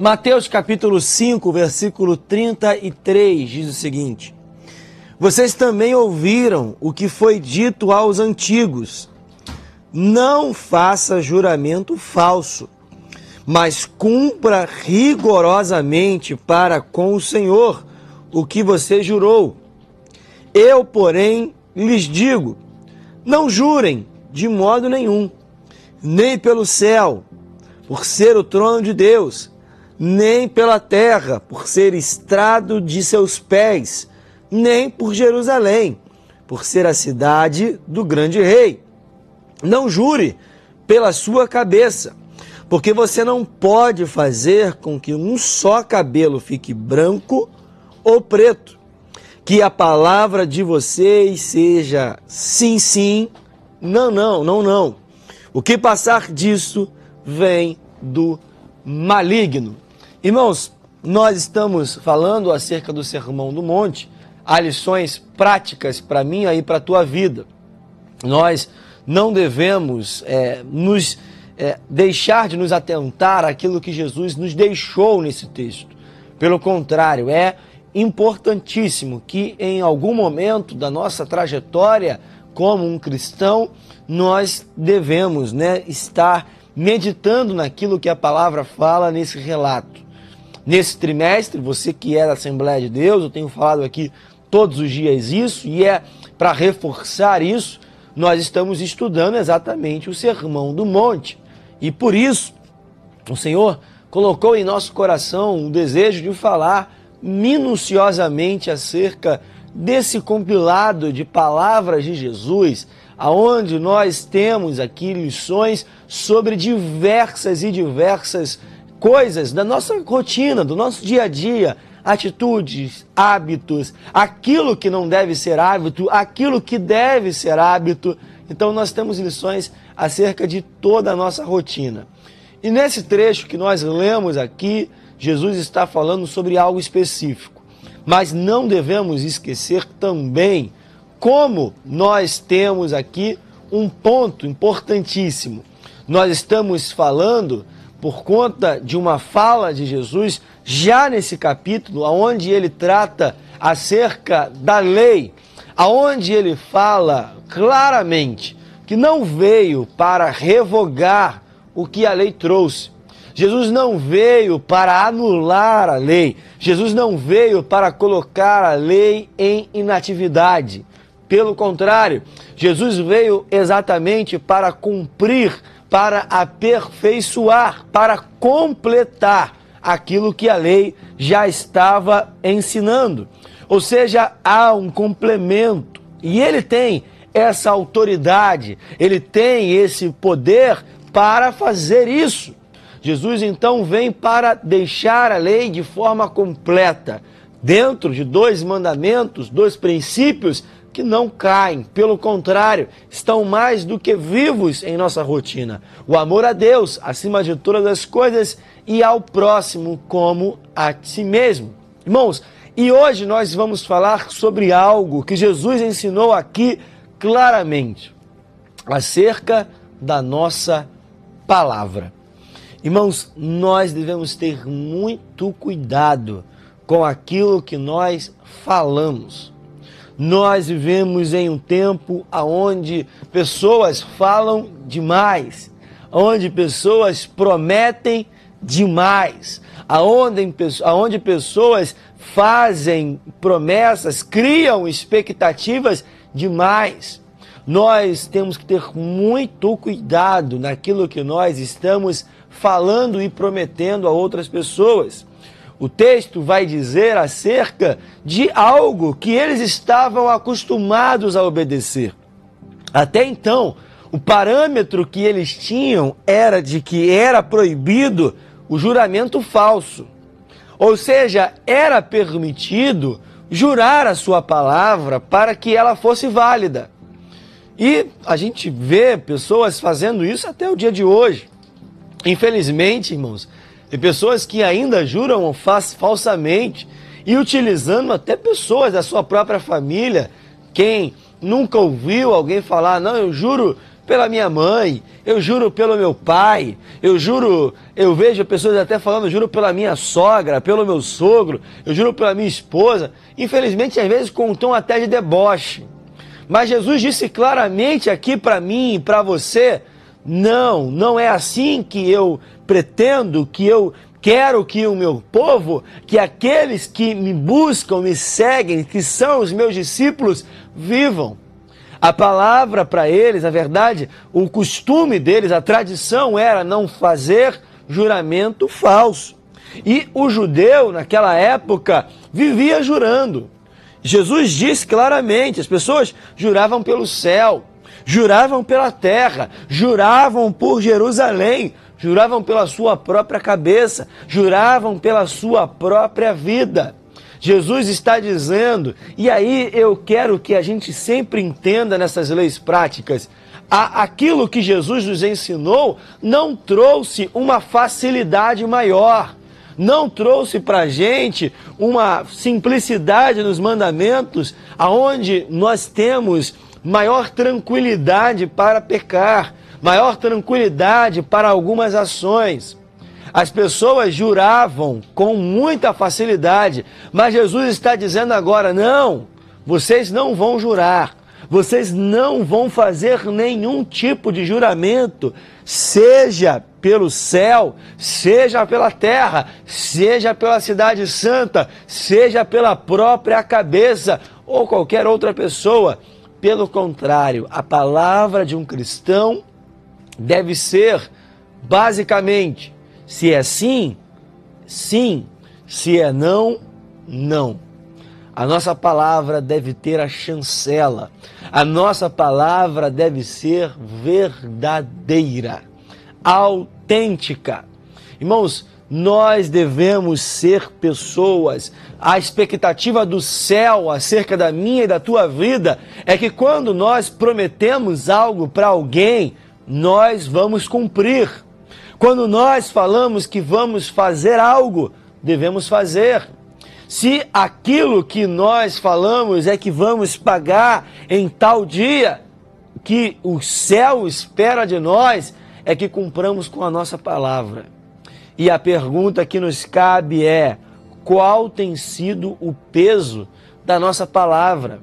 Mateus capítulo 5, versículo 33 diz o seguinte: Vocês também ouviram o que foi dito aos antigos: Não faça juramento falso, mas cumpra rigorosamente para com o Senhor o que você jurou. Eu, porém, lhes digo: não jurem de modo nenhum, nem pelo céu, por ser o trono de Deus nem pela terra, por ser estrado de seus pés, nem por Jerusalém, por ser a cidade do grande rei. Não jure pela sua cabeça, porque você não pode fazer com que um só cabelo fique branco ou preto. Que a palavra de vocês seja sim, sim, não, não, não, não. O que passar disso vem do maligno. Irmãos, nós estamos falando acerca do Sermão do Monte, há lições práticas para mim e para a tua vida. Nós não devemos é, nos é, deixar de nos atentar àquilo que Jesus nos deixou nesse texto. Pelo contrário, é importantíssimo que em algum momento da nossa trajetória como um cristão, nós devemos né, estar meditando naquilo que a palavra fala nesse relato. Nesse trimestre, você que é da Assembleia de Deus, eu tenho falado aqui todos os dias isso, e é para reforçar isso, nós estamos estudando exatamente o Sermão do Monte. E por isso, o Senhor colocou em nosso coração o desejo de falar minuciosamente acerca desse compilado de palavras de Jesus, aonde nós temos aqui lições sobre diversas e diversas coisas da nossa rotina, do nosso dia a dia, atitudes, hábitos, aquilo que não deve ser hábito, aquilo que deve ser hábito. Então nós temos lições acerca de toda a nossa rotina. E nesse trecho que nós lemos aqui, Jesus está falando sobre algo específico. Mas não devemos esquecer também como nós temos aqui um ponto importantíssimo. Nós estamos falando por conta de uma fala de Jesus, já nesse capítulo, onde ele trata acerca da lei, aonde ele fala claramente que não veio para revogar o que a lei trouxe. Jesus não veio para anular a lei. Jesus não veio para colocar a lei em inatividade. Pelo contrário, Jesus veio exatamente para cumprir para aperfeiçoar, para completar aquilo que a lei já estava ensinando. Ou seja, há um complemento. E ele tem essa autoridade, ele tem esse poder para fazer isso. Jesus então vem para deixar a lei de forma completa, dentro de dois mandamentos, dois princípios que não caem, pelo contrário, estão mais do que vivos em nossa rotina. O amor a Deus acima de todas as coisas e ao próximo como a si mesmo. Irmãos, e hoje nós vamos falar sobre algo que Jesus ensinou aqui claramente, acerca da nossa palavra. Irmãos, nós devemos ter muito cuidado com aquilo que nós falamos. Nós vivemos em um tempo onde pessoas falam demais, onde pessoas prometem demais, aonde, aonde pessoas fazem promessas, criam expectativas demais. Nós temos que ter muito cuidado naquilo que nós estamos falando e prometendo a outras pessoas o texto vai dizer acerca de algo que eles estavam acostumados a obedecer. Até então, o parâmetro que eles tinham era de que era proibido o juramento falso. Ou seja, era permitido jurar a sua palavra para que ela fosse válida. E a gente vê pessoas fazendo isso até o dia de hoje. Infelizmente, irmãos, tem pessoas que ainda juram falsamente e utilizando até pessoas da sua própria família. Quem nunca ouviu alguém falar, não, eu juro pela minha mãe, eu juro pelo meu pai, eu juro, eu vejo pessoas até falando, juro pela minha sogra, pelo meu sogro, eu juro pela minha esposa. Infelizmente, às vezes com um tom até de deboche. Mas Jesus disse claramente aqui para mim e para você: não, não é assim que eu pretendo, que eu quero que o meu povo, que aqueles que me buscam, me seguem, que são os meus discípulos, vivam. A palavra para eles, a verdade, o costume deles, a tradição era não fazer juramento falso. E o judeu, naquela época, vivia jurando. Jesus disse claramente: as pessoas juravam pelo céu, juravam pela terra, juravam por Jerusalém, juravam pela sua própria cabeça, juravam pela sua própria vida. Jesus está dizendo, e aí eu quero que a gente sempre entenda nessas leis práticas, aquilo que Jesus nos ensinou não trouxe uma facilidade maior, não trouxe para a gente uma simplicidade nos mandamentos, aonde nós temos maior tranquilidade para pecar, maior tranquilidade para algumas ações. As pessoas juravam com muita facilidade, mas Jesus está dizendo agora: não, vocês não vão jurar, vocês não vão fazer nenhum tipo de juramento, seja pelo céu, seja pela terra, seja pela cidade santa, seja pela própria cabeça ou qualquer outra pessoa. Pelo contrário, a palavra de um cristão deve ser, basicamente, se é sim, sim, se é não, não. A nossa palavra deve ter a chancela, a nossa palavra deve ser verdadeira, autêntica. Irmãos, nós devemos ser pessoas. A expectativa do céu acerca da minha e da tua vida é que quando nós prometemos algo para alguém, nós vamos cumprir. Quando nós falamos que vamos fazer algo, devemos fazer. Se aquilo que nós falamos é que vamos pagar em tal dia, que o céu espera de nós, é que cumpramos com a nossa palavra. E a pergunta que nos cabe é: qual tem sido o peso da nossa palavra?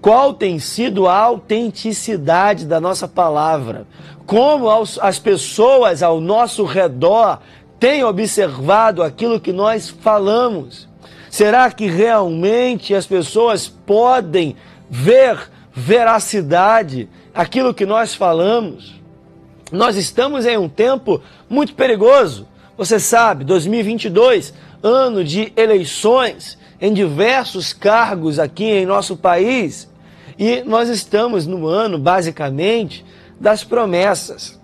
Qual tem sido a autenticidade da nossa palavra? Como as pessoas ao nosso redor têm observado aquilo que nós falamos? Será que realmente as pessoas podem ver veracidade aquilo que nós falamos? Nós estamos em um tempo muito perigoso. Você sabe, 2022, ano de eleições em diversos cargos aqui em nosso país. E nós estamos no ano, basicamente, das promessas.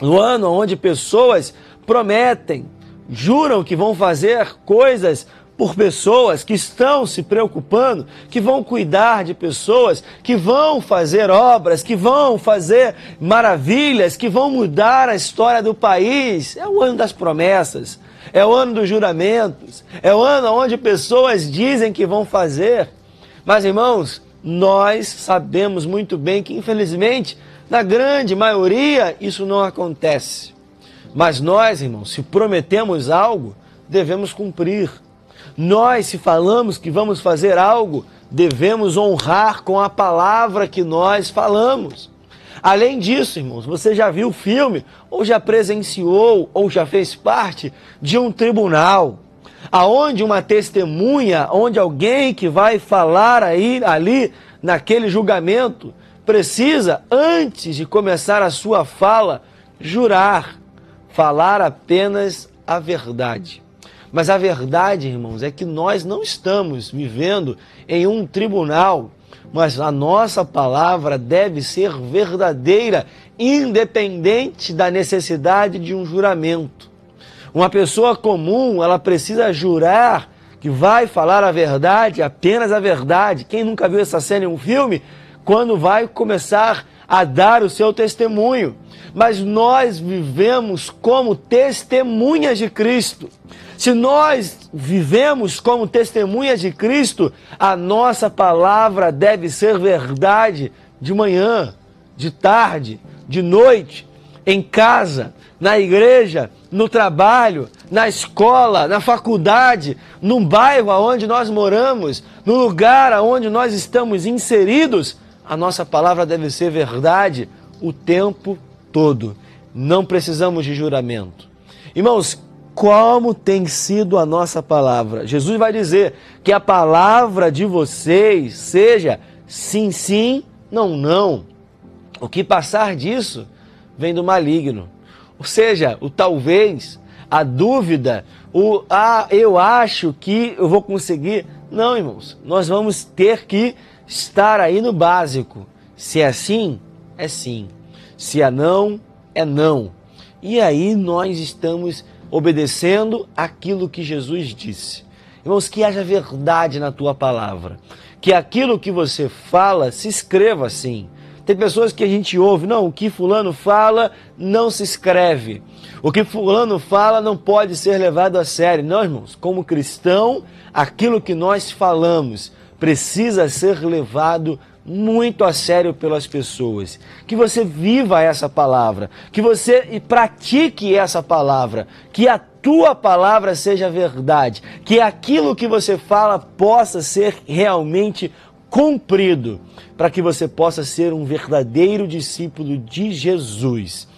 No ano onde pessoas prometem, juram que vão fazer coisas por pessoas que estão se preocupando, que vão cuidar de pessoas, que vão fazer obras, que vão fazer maravilhas, que vão mudar a história do país. É o ano das promessas, é o ano dos juramentos, é o ano onde pessoas dizem que vão fazer. Mas, irmãos, nós sabemos muito bem que, infelizmente, na grande maioria, isso não acontece. Mas nós, irmãos, se prometemos algo, devemos cumprir. Nós, se falamos que vamos fazer algo, devemos honrar com a palavra que nós falamos. Além disso, irmãos, você já viu o filme, ou já presenciou, ou já fez parte de um tribunal aonde uma testemunha, onde alguém que vai falar aí ali naquele julgamento precisa antes de começar a sua fala jurar, falar apenas a verdade. Mas a verdade, irmãos, é que nós não estamos vivendo em um tribunal, mas a nossa palavra deve ser verdadeira, independente da necessidade de um juramento. Uma pessoa comum, ela precisa jurar que vai falar a verdade, apenas a verdade. Quem nunca viu essa cena em um filme? Quando vai começar a dar o seu testemunho. Mas nós vivemos como testemunhas de Cristo. Se nós vivemos como testemunhas de Cristo, a nossa palavra deve ser verdade de manhã, de tarde, de noite, em casa, na igreja, no trabalho, na escola, na faculdade, no bairro onde nós moramos, no lugar onde nós estamos inseridos, a nossa palavra deve ser verdade o tempo todo. Não precisamos de juramento. Irmãos, como tem sido a nossa palavra? Jesus vai dizer que a palavra de vocês seja sim, sim, não, não. O que passar disso vem do maligno. Ou seja, o talvez, a dúvida, o ah, eu acho que eu vou conseguir. Não, irmãos, nós vamos ter que estar aí no básico. Se é sim, é sim. Se é não, é não. E aí nós estamos obedecendo aquilo que Jesus disse. Irmãos, que haja verdade na tua palavra. Que aquilo que você fala se escreva assim. Tem pessoas que a gente ouve, não, o que fulano fala não se escreve. O que fulano fala não pode ser levado a sério. Não, irmãos, como cristão, aquilo que nós falamos precisa ser levado muito a sério pelas pessoas. Que você viva essa palavra, que você pratique essa palavra, que a tua palavra seja verdade, que aquilo que você fala possa ser realmente cumprido, para que você possa ser um verdadeiro discípulo de Jesus.